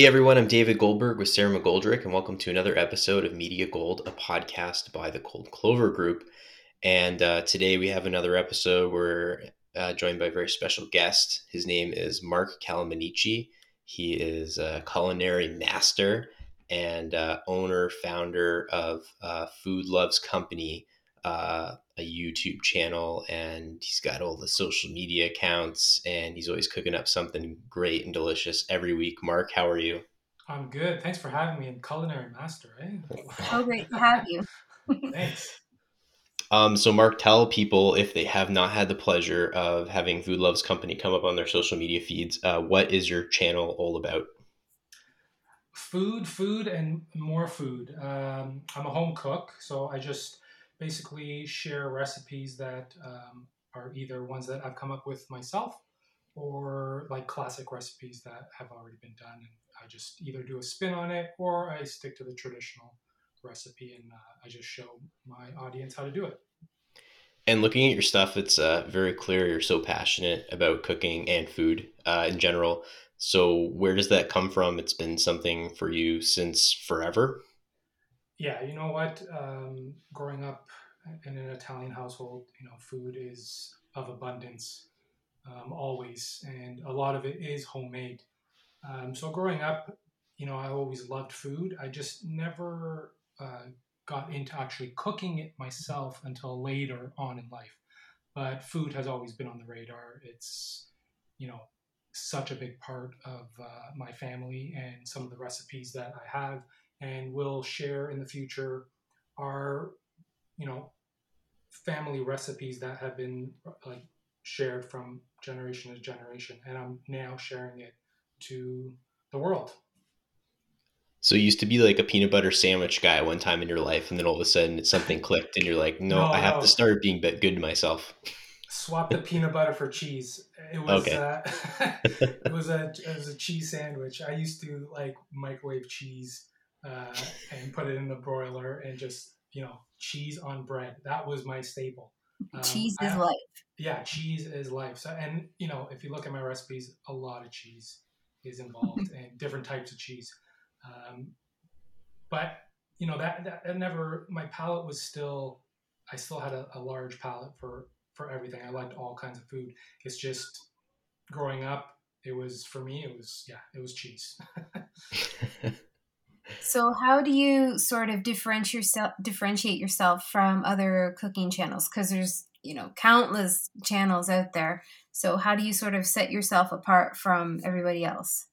Hey everyone, I'm David Goldberg with Sarah McGoldrick, and welcome to another episode of Media Gold, a podcast by the Gold Clover Group. And uh, today we have another episode. We're uh, joined by a very special guest. His name is Mark Calamanici. He is a culinary master and uh, owner, founder of uh, Food Loves Company, uh, a YouTube channel, and he's got all the social media accounts, and he's always cooking up something great and delicious every week. Mark, how are you? I'm good. Thanks for having me in Culinary Master, eh? Oh, great to have you. Thanks. Um, so, Mark, tell people if they have not had the pleasure of having Food Loves Company come up on their social media feeds, uh, what is your channel all about? Food, food, and more food. Um, I'm a home cook, so I just basically share recipes that um, are either ones that I've come up with myself or like classic recipes that have already been done. And I just either do a spin on it or I stick to the traditional recipe and uh, I just show my audience how to do it. And looking at your stuff, it's uh, very clear you're so passionate about cooking and food uh, in general. So, where does that come from? It's been something for you since forever. Yeah, you know what? Um, growing up in an Italian household, you know, food is of abundance um, always, and a lot of it is homemade. Um, so growing up, you know, I always loved food. I just never uh, got into actually cooking it myself until later on in life. But food has always been on the radar. It's, you know, such a big part of uh, my family and some of the recipes that I have and we'll share in the future our, you know, family recipes that have been like shared from generation to generation, and I'm now sharing it to the world. So you used to be like a peanut butter sandwich guy one time in your life, and then all of a sudden something clicked, and you're like, "No, no I have no. to start being good to myself." Swap the peanut butter for cheese. It was okay. uh, it was a it was a cheese sandwich. I used to like microwave cheese uh, and put it in the broiler and just you know cheese on bread. That was my staple. Um, cheese is I, life. Yeah, cheese is life. So and you know if you look at my recipes, a lot of cheese is involved and different types of cheese. Um, but you know that, that, that never my palate was still I still had a, a large palate for for everything. I liked all kinds of food. It's just growing up, it was for me. It was yeah, it was cheese. So, how do you sort of differentiate yourself, differentiate yourself from other cooking channels? Because there's you know countless channels out there. So, how do you sort of set yourself apart from everybody else?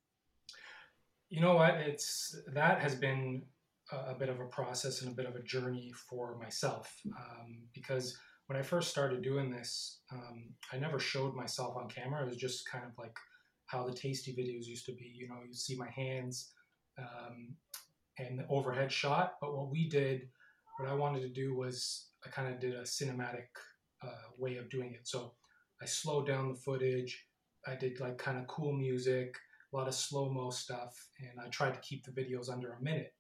You know what? It's that has been a, bit of a process and a bit of a journey for myself um, because when I first started doing this, um, I never showed myself on camera. It was just kind of like how the tasty videos used to be. You know, you see my hands. Um, and the overhead shot. But what we did, what I wanted to do was I kind of did a cinematic uh, way of doing it. So I slowed down the footage. I did like kind of cool music, a lot of slow mo stuff, and I tried to keep the videos under a minute.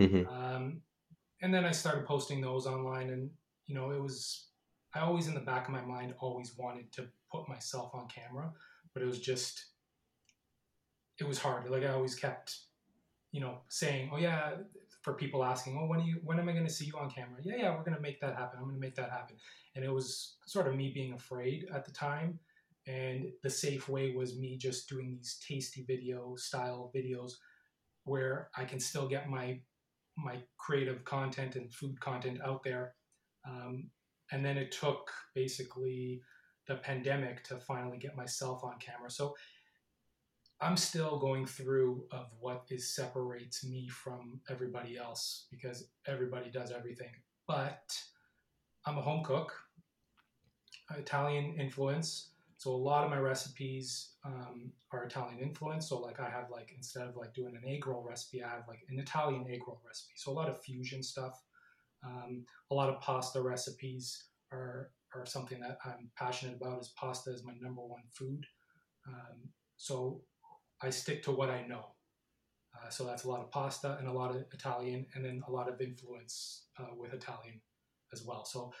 Mm-hmm. Um, and then I started posting those online, and you know, it was I always in the back of my mind always wanted to put myself on camera, but it was just it was hard. Like I always kept you know, saying, "Oh yeah," for people asking, "Oh, when are you? When am I going to see you on camera?" Yeah, yeah, we're going to make that happen. I'm going to make that happen. And it was sort of me being afraid at the time, and the safe way was me just doing these tasty video style videos, where I can still get my my creative content and food content out there. Um, and then it took basically the pandemic to finally get myself on camera. So I'm still going through of what is separates me from everybody else because everybody does everything. But I'm a home cook, Italian influence. So a lot of my recipes um, are Italian influence. So like I have like instead of like doing an egg roll recipe, I have like an Italian egg roll recipe. So a lot of fusion stuff. Um, a lot of pasta recipes are are something that I'm passionate about. Is pasta is my number one food. Um, so I stick to what I know. Uh, so that's a lot of pasta and a lot of Italian, and then a lot of influence uh, with Italian as well. So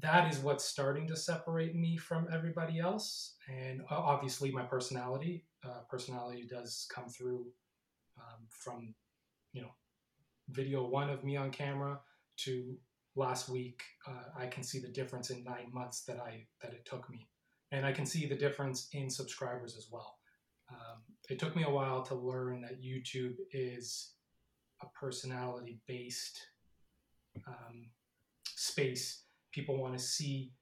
that is what's starting to separate me from everybody else. And obviously, my personality uh, personality does come through um, from you know video one of me on camera to last week uh, i can see the difference in nine months that i that it took me and i can see the difference in subscribers as well um, it took me a while to learn that youtube is a personality based um, space. People want to see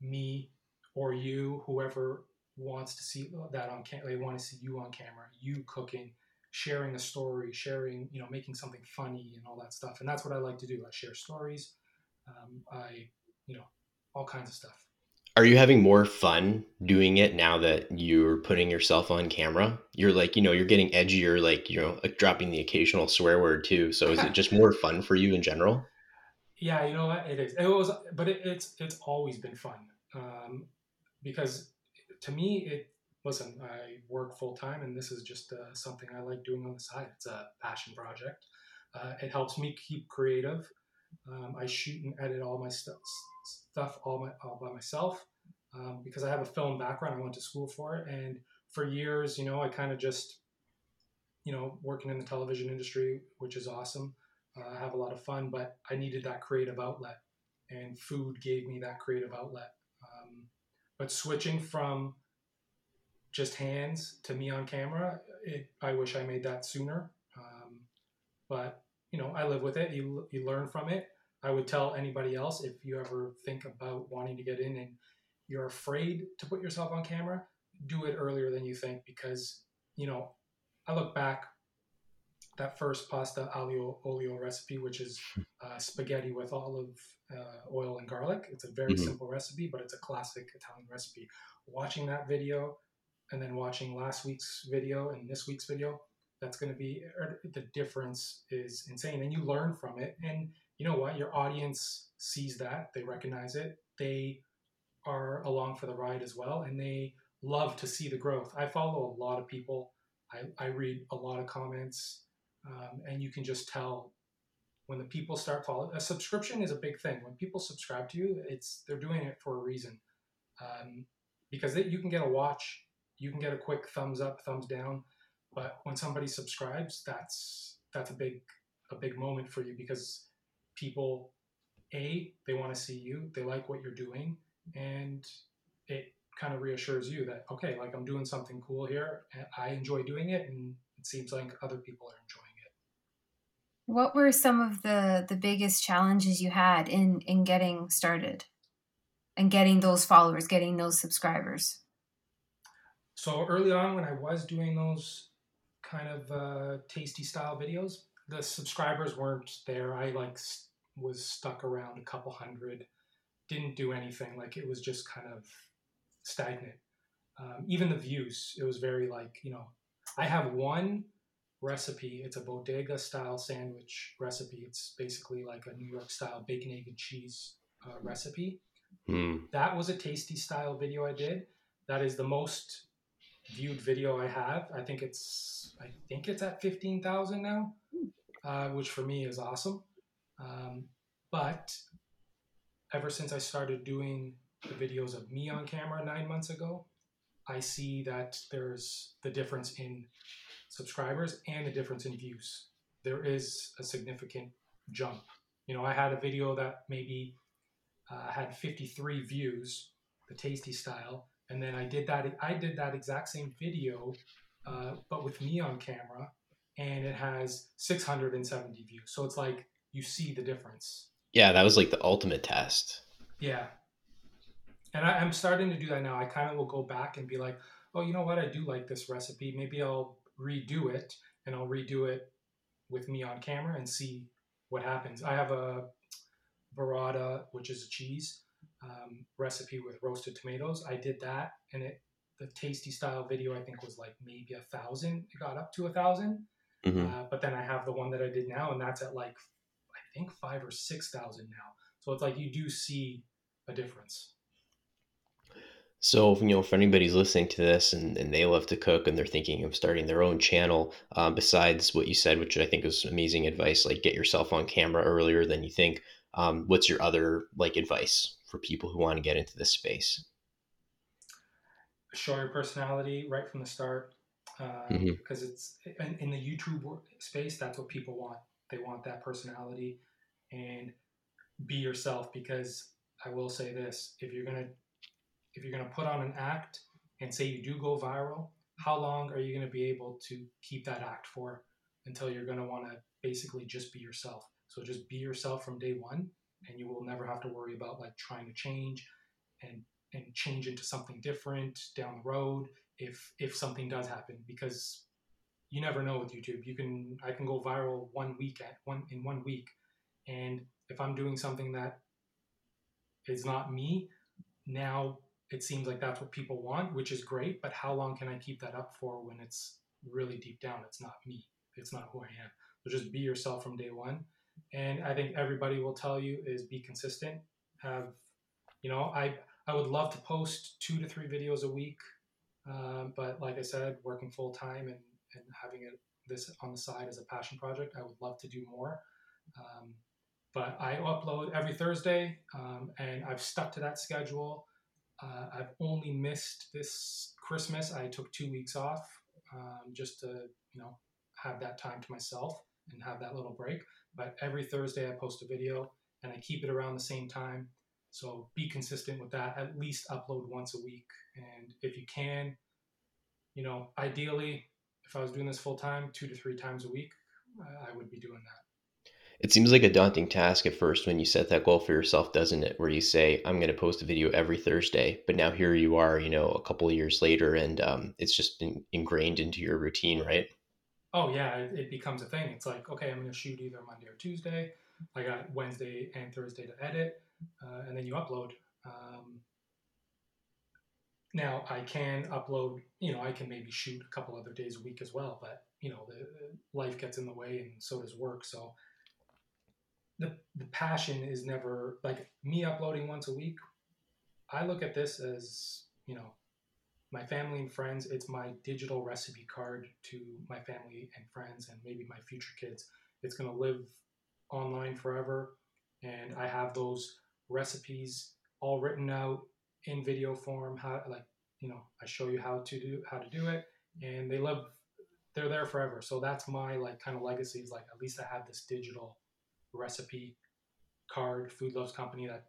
me or you whoever wants to see that on camera they want to see you on camera you cooking sharing a story sharing you know making something funny and all that stuff. And that's what i like to do. I share stories um, i you know all kinds of stuff are you having more fun doing it now that you're putting yourself on camera? You're like you know you're getting edgier like you know like dropping the occasional swear word too. So is it just more fun for you in general? Yeah you know what? It is. It was but it, it's it's always been fun. Um, because to me it listen i work full time and this is just uh, something i like doing on the side. It's a passion project. Uh, it helps me keep creative um, i shoot and edit all my stuff stuff all, my, all by myself um, because i have a film background i went to school for it and for years you know i kind of just you know working in the television industry which is awesome uh, i have a lot of fun but i needed that creative outlet and food gave me that creative outlet um, but switching from just hands to me on camera, it, I wish I made that sooner. Um, but you know, I live with it. You you learn from it. I would tell anybody else if you ever think about wanting to get in and you're afraid to put yourself on camera, do it earlier than you think because you know, I look back that first pasta aglio olio recipe, which is uh, spaghetti with olive uh, oil and garlic. It's a very mm-hmm. simple recipe, but it's a classic Italian recipe. Watching that video and then watching last week's video and this week's video, that's going to be the difference is insane. And you learn from it. And you know what? Your audience sees that, they recognize it, they are along for the ride as well, and they love to see the growth. I follow a lot of people. I, I read a lot of comments, um, and you can just tell when the people start following. A subscription is a big thing. When people subscribe to you, it's they're doing it for a reason, um, because they, you can get a watch you can get a quick thumbs up, thumbs down, but when somebody subscribes, that's that's a big a big moment for you because people a they want to see you, they like what you're doing, and it kind of reassures you that okay, like I'm doing something cool here, I enjoy doing it, and it seems like other people are enjoying it. What were some of the the biggest challenges you had in in getting started and getting those followers, getting those subscribers? So early on, when I was doing those kind of uh, tasty style videos, the subscribers weren't there. I like was stuck around a couple hundred, didn't do anything. Like it was just kind of stagnant. Um, even the views, it was very like you know, I have one recipe. It's a bodega style sandwich recipe. It's basically like a New York style bacon, egg, and cheese uh, recipe. Mm. That was a tasty style video I did. That is the most viewed video I have. I think it's I think it's at fifteen thousand now, uh, which for me is awesome. Um, but ever since I started doing the videos of me on camera nine months ago, I see that there's the difference in subscribers and the difference in views. There is a significant jump. You know, I had a video that maybe uh, had 53 views, the tasty style, and then I did that. I did that exact same video, uh, but with me on camera, and it has 670 views. So it's like you see the difference. Yeah, that was like the ultimate test. Yeah, and I, I'm starting to do that now. I kind of will go back and be like, oh, you know what? I do like this recipe. Maybe I'll redo it, and I'll redo it with me on camera and see what happens. I have a burrata, which is a cheese um, recipe with roasted tomatoes. I did that, and it the tasty style video I think was like maybe a thousand. It got up to a 1000 mm-hmm. uh, but then I have the one that I did now, and that's at like I think five or six thousand now. So it's like you do see a difference. So, you know, if anybody's listening to this and, and they love to cook and they're thinking of starting their own channel, um, besides what you said, which I think is amazing advice, like get yourself on camera earlier than you think, um, what's your other like advice for people who want to get into this space? Show your personality right from the start. uh, mm-hmm. because it's in, in, the YouTube space. That's what people want. They want that personality and be yourself. Because I will say this: if you're gonna if you're gonna put on an act and say you do go viral, how long are you gonna be able to keep that act for until you're gonna want to basically just be yourself? So just be yourself from day one, and you will never have to worry about like trying to change and and change into something different down the road if if something does happen because you never know with YouTube. You can I can go viral one week at one in one week, and if I'm doing something that is not me, now it seems like that's what people want, which is great. But how long can I keep that up for when it's really deep down? It's not me. It's not who I am. So just be yourself from day one. And I think everybody will tell you is be consistent. Have you know I I would love to post two to three videos a week um, but like I said, working full time and, and having it this on the side as a passion project, I would love to do more. Um, but I upload every Thursday, um, and I've stuck to that schedule. Uh, I've only missed this Christmas. I took two weeks off um, just to you know have that time to myself and have that little break. But every Thursday I post a video, and I keep it around the same time. So be consistent with that. At least upload once a week. And if you can, you know, ideally, if I was doing this full time, two to three times a week, I would be doing that. It seems like a daunting task at first when you set that goal for yourself, doesn't it? Where you say, I'm going to post a video every Thursday, but now here you are, you know, a couple of years later, and um, it's just been ingrained into your routine, right? Oh, yeah, it, it becomes a thing. It's like, okay, I'm going to shoot either Monday or Tuesday. I got Wednesday and Thursday to edit uh, and then you upload. Um, now I can upload, you know, I can maybe shoot a couple other days a week as well, but you know, the, the life gets in the way, and so does work. So the the passion is never like me uploading once a week. I look at this as you know, my family and friends. It's my digital recipe card to my family and friends, and maybe my future kids. It's going to live online forever, and I have those recipes all written out in video form how like you know i show you how to do how to do it and they live they're there forever so that's my like kind of legacy is like at least i have this digital recipe card food loves company that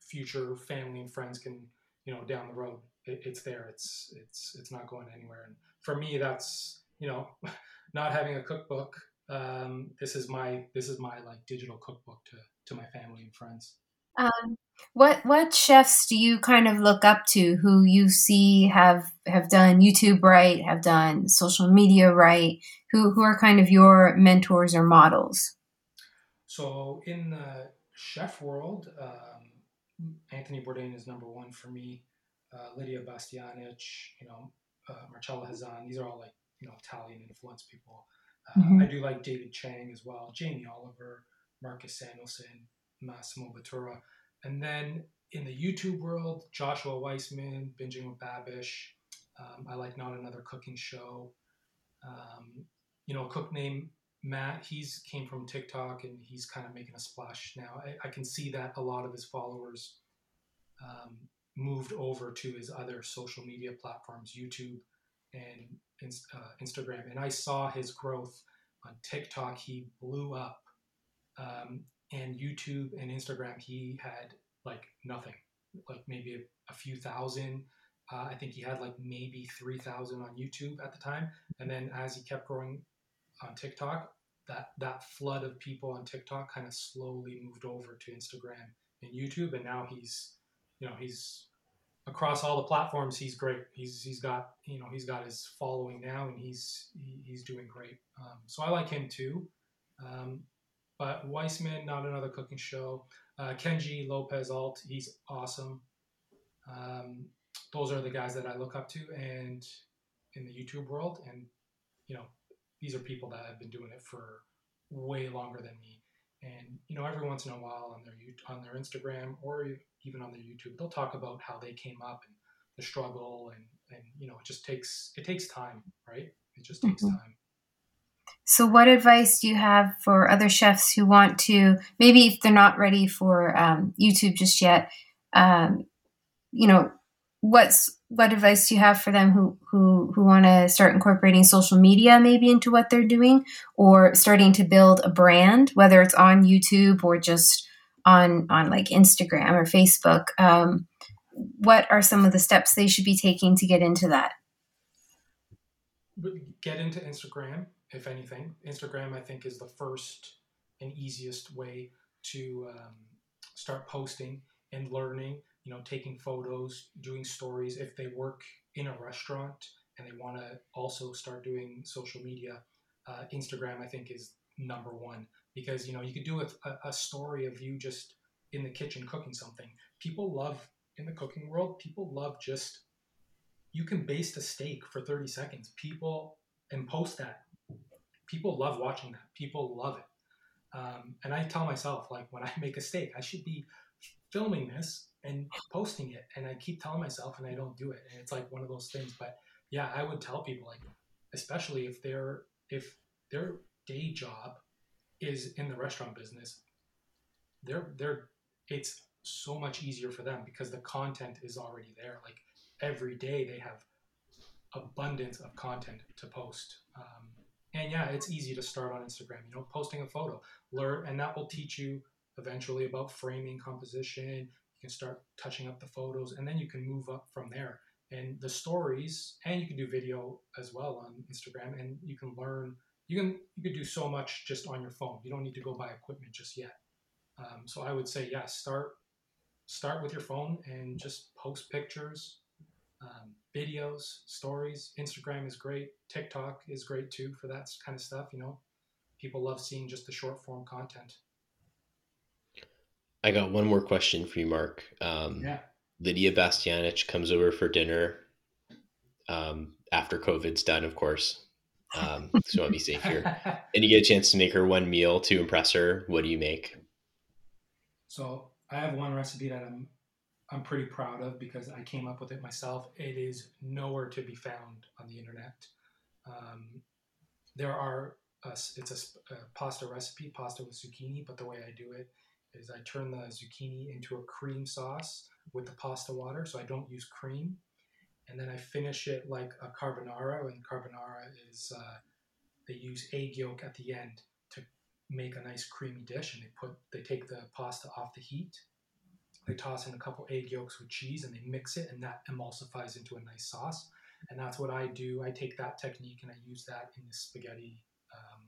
future family and friends can you know down the road it, it's there it's it's it's not going anywhere and for me that's you know not having a cookbook um, this is my this is my like digital cookbook to to my family and friends um, what what chefs do you kind of look up to who you see have have done YouTube right, have done social media right, who who are kind of your mentors or models? So in the chef world, um, Anthony Bourdain is number one for me. Uh, Lidia Bastianich, you know, uh, Marcella Hazan. These are all like you know Italian influence people. Uh, mm-hmm. I do like David Chang as well, Jamie Oliver, Marcus Samuelsson, Massimo Bottura. And then in the YouTube world, Joshua Weissman, Binging with Babish. Um, I like Not Another Cooking Show. Um, you know, a cook named Matt, he's came from TikTok and he's kind of making a splash now. I, I can see that a lot of his followers um, moved over to his other social media platforms, YouTube and uh, Instagram. And I saw his growth on TikTok. He blew up. Um, and YouTube and Instagram, he had like nothing, like maybe a, a few thousand. Uh, I think he had like maybe 3,000 on YouTube at the time. And then as he kept growing on TikTok, that, that flood of people on TikTok kind of slowly moved over to Instagram and YouTube. And now he's, you know, he's across all the platforms. He's great. He's, he's got, you know, he's got his following now and he's, he, he's doing great. Um, so I like him too. Um, but Weissman, not another cooking show. Uh, Kenji Lopez Alt, he's awesome. Um, those are the guys that I look up to, and in the YouTube world, and you know, these are people that have been doing it for way longer than me. And you know, every once in a while on their on their Instagram or even on their YouTube, they'll talk about how they came up and the struggle, and and you know, it just takes it takes time, right? It just takes mm-hmm. time. So, what advice do you have for other chefs who want to, maybe if they're not ready for um, YouTube just yet, um, you know, what's what advice do you have for them who who who want to start incorporating social media maybe into what they're doing? Or starting to build a brand whether it's on youtube or just on on like instagram or facebook um, what are some of the steps they should be taking to get into that? Get into instagram if anything. Instagram i think is the first and easiest way to um, start posting and learning you know, taking photos, doing stories. If they work in a restaurant and they want to also start doing social media, uh, Instagram, I think, is number one because, you know, you could do a, a story of you just in the kitchen cooking something. People love, in the cooking world, people love just, you can baste a steak for 30 seconds. People, and post that. People love watching that. People love it. Um, and I tell myself, like, when I make a steak, I should be filming this and posting it. And I keep telling myself, and I don't do it. And it's like one of those things. But yeah, I would tell people like, especially if their if their day job is in the restaurant business, they're they're it's so much easier for them because the content is already there. Like every day they have abundance of content to post. Um, and yeah, it's easy to start on Instagram. You know, posting a photo, learn, and that will teach you eventually about framing, composition, can start touching up the photos and then you can move up from there. And the stories and you can do video as well on instagram and you can learn you can you can do so much just on your phone. You don't need to go buy equipment just yet. Um, so i would say yeah start start with your phone and just post pictures um, videos stories. Instagram is great. Tiktok is great too for that kind of stuff you know. People love seeing just the short form content I got one more question for you, Mark. Um, yeah. Lidia Bastianich comes over for dinner um, after COVID's done, of course. Um, so I'll be safe here. and you get a chance to make her one meal to impress her. What do you make? So I have one recipe that I'm I'm pretty proud of because I came up with it myself. It is nowhere to be found on the internet. Um, there are a, it's a, a pasta recipe, pasta with zucchini, but the way I do it is I turn the zucchini into a cream sauce with the pasta water, so I don't use cream. And then I finish it like a carbonara, and carbonara is uh, they use egg yolk at the end to make a nice creamy dish, and they put they take the pasta off the heat. They toss in a couple egg yolks with cheese, and they mix it, and that emulsifies into a nice sauce. And that's what I do. I take that technique and I use that in the spaghetti um,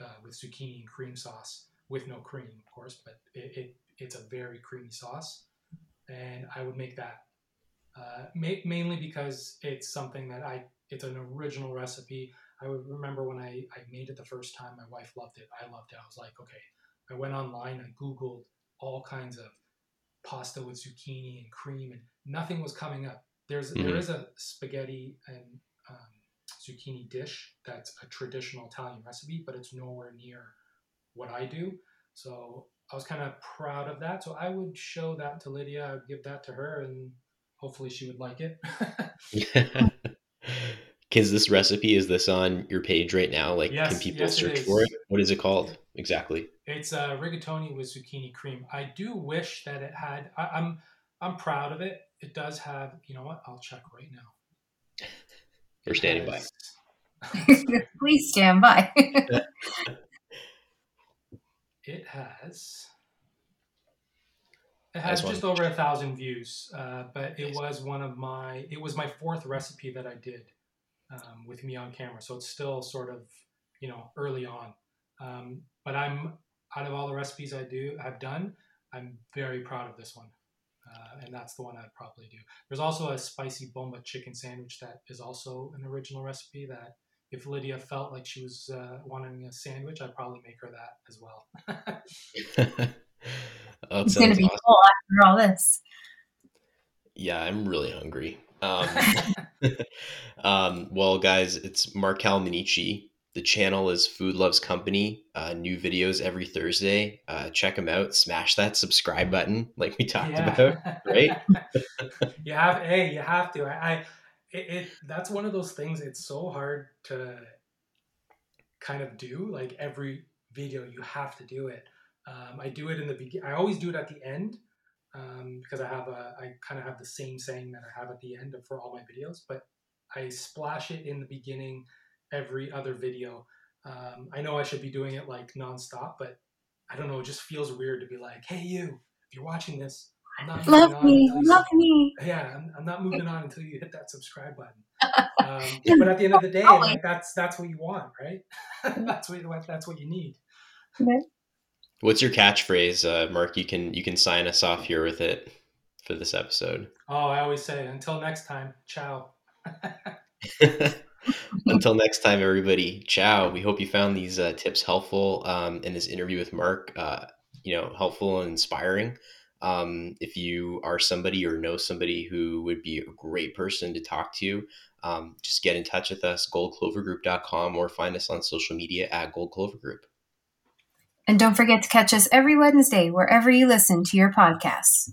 uh, with zucchini and cream sauce with no cream, of course, but it, it it's a very creamy sauce, and I would make that uh, ma- mainly because it's something that I it's an original recipe. I would remember when I, I made it the first time, my wife loved it. I loved it. I was like, okay. I went online, I Googled all kinds of pasta with zucchini and cream, and nothing was coming up. There's mm-hmm. there is a spaghetti and um, zucchini dish that's a traditional Italian recipe, but it's nowhere near what I do. So I was kind of proud of that. So I would show that to Lidia, I would give that to her, and hopefully she would like it. Because this recipe is this on your page right now? Like, yes, can people yes, search it for it? What is it called exactly? It's uh, rigatoni with zucchini cream. I do wish that it had. I, I'm I'm proud of it. It does have. You know what? I'll check right now. We're standing has, by. Please stand by. it has it has just over a thousand views, uh, but it was one of my it was my fourth recipe that I did um, with me on camera, so it's still sort of you know early on. Um, but I'm out of all the recipes I do I've done, I'm very proud of this one, uh, and that's the one I'd probably do. There's also a spicy bomba chicken sandwich that is also an original recipe that if Lidia felt like she was uh, wanting a sandwich, I'd probably make her that as well. oh, it's gonna be awesome. cool after all this. Yeah, I'm really hungry. Um, um, well, guys, it's Markel Minichi. The channel is Food Loves Company. Uh, new videos every Thursday. Uh, check them out. Smash that subscribe button, like we talked yeah. about. Right? you have, hey, you have to. I, I it, it that's one of those things it's so hard to kind of do like every video you have to do it um, i do it in the beginning i always do it at the end um, because I have a I kind of have the same saying that I have at the end for all my videos, but I splash it in the beginning every other video. Um, I know I should be doing it like nonstop, but I don't know. It just feels weird to be like, "Hey, you, if you're watching this, love me, love me." Yeah, I'm, I'm, not moving on until you hit that subscribe button. Um, but at the end of the day, like, that's that's what you want, right? that's what that's what you need. What's your catchphrase, uh, Mark? You can you can sign us off here with it for this episode. Oh, I always say, until next time, ciao. Until next time, everybody. Ciao. We hope you found these uh, tips helpful um, in this interview with Mark. Uh, you know, helpful and inspiring. Um, if you are somebody or know somebody who would be a great person to talk to, um, just get in touch with us, goldclovergroup.com, or find us on social media at Gold Clover Group. And don't forget to catch us every Wednesday wherever you listen to your podcasts.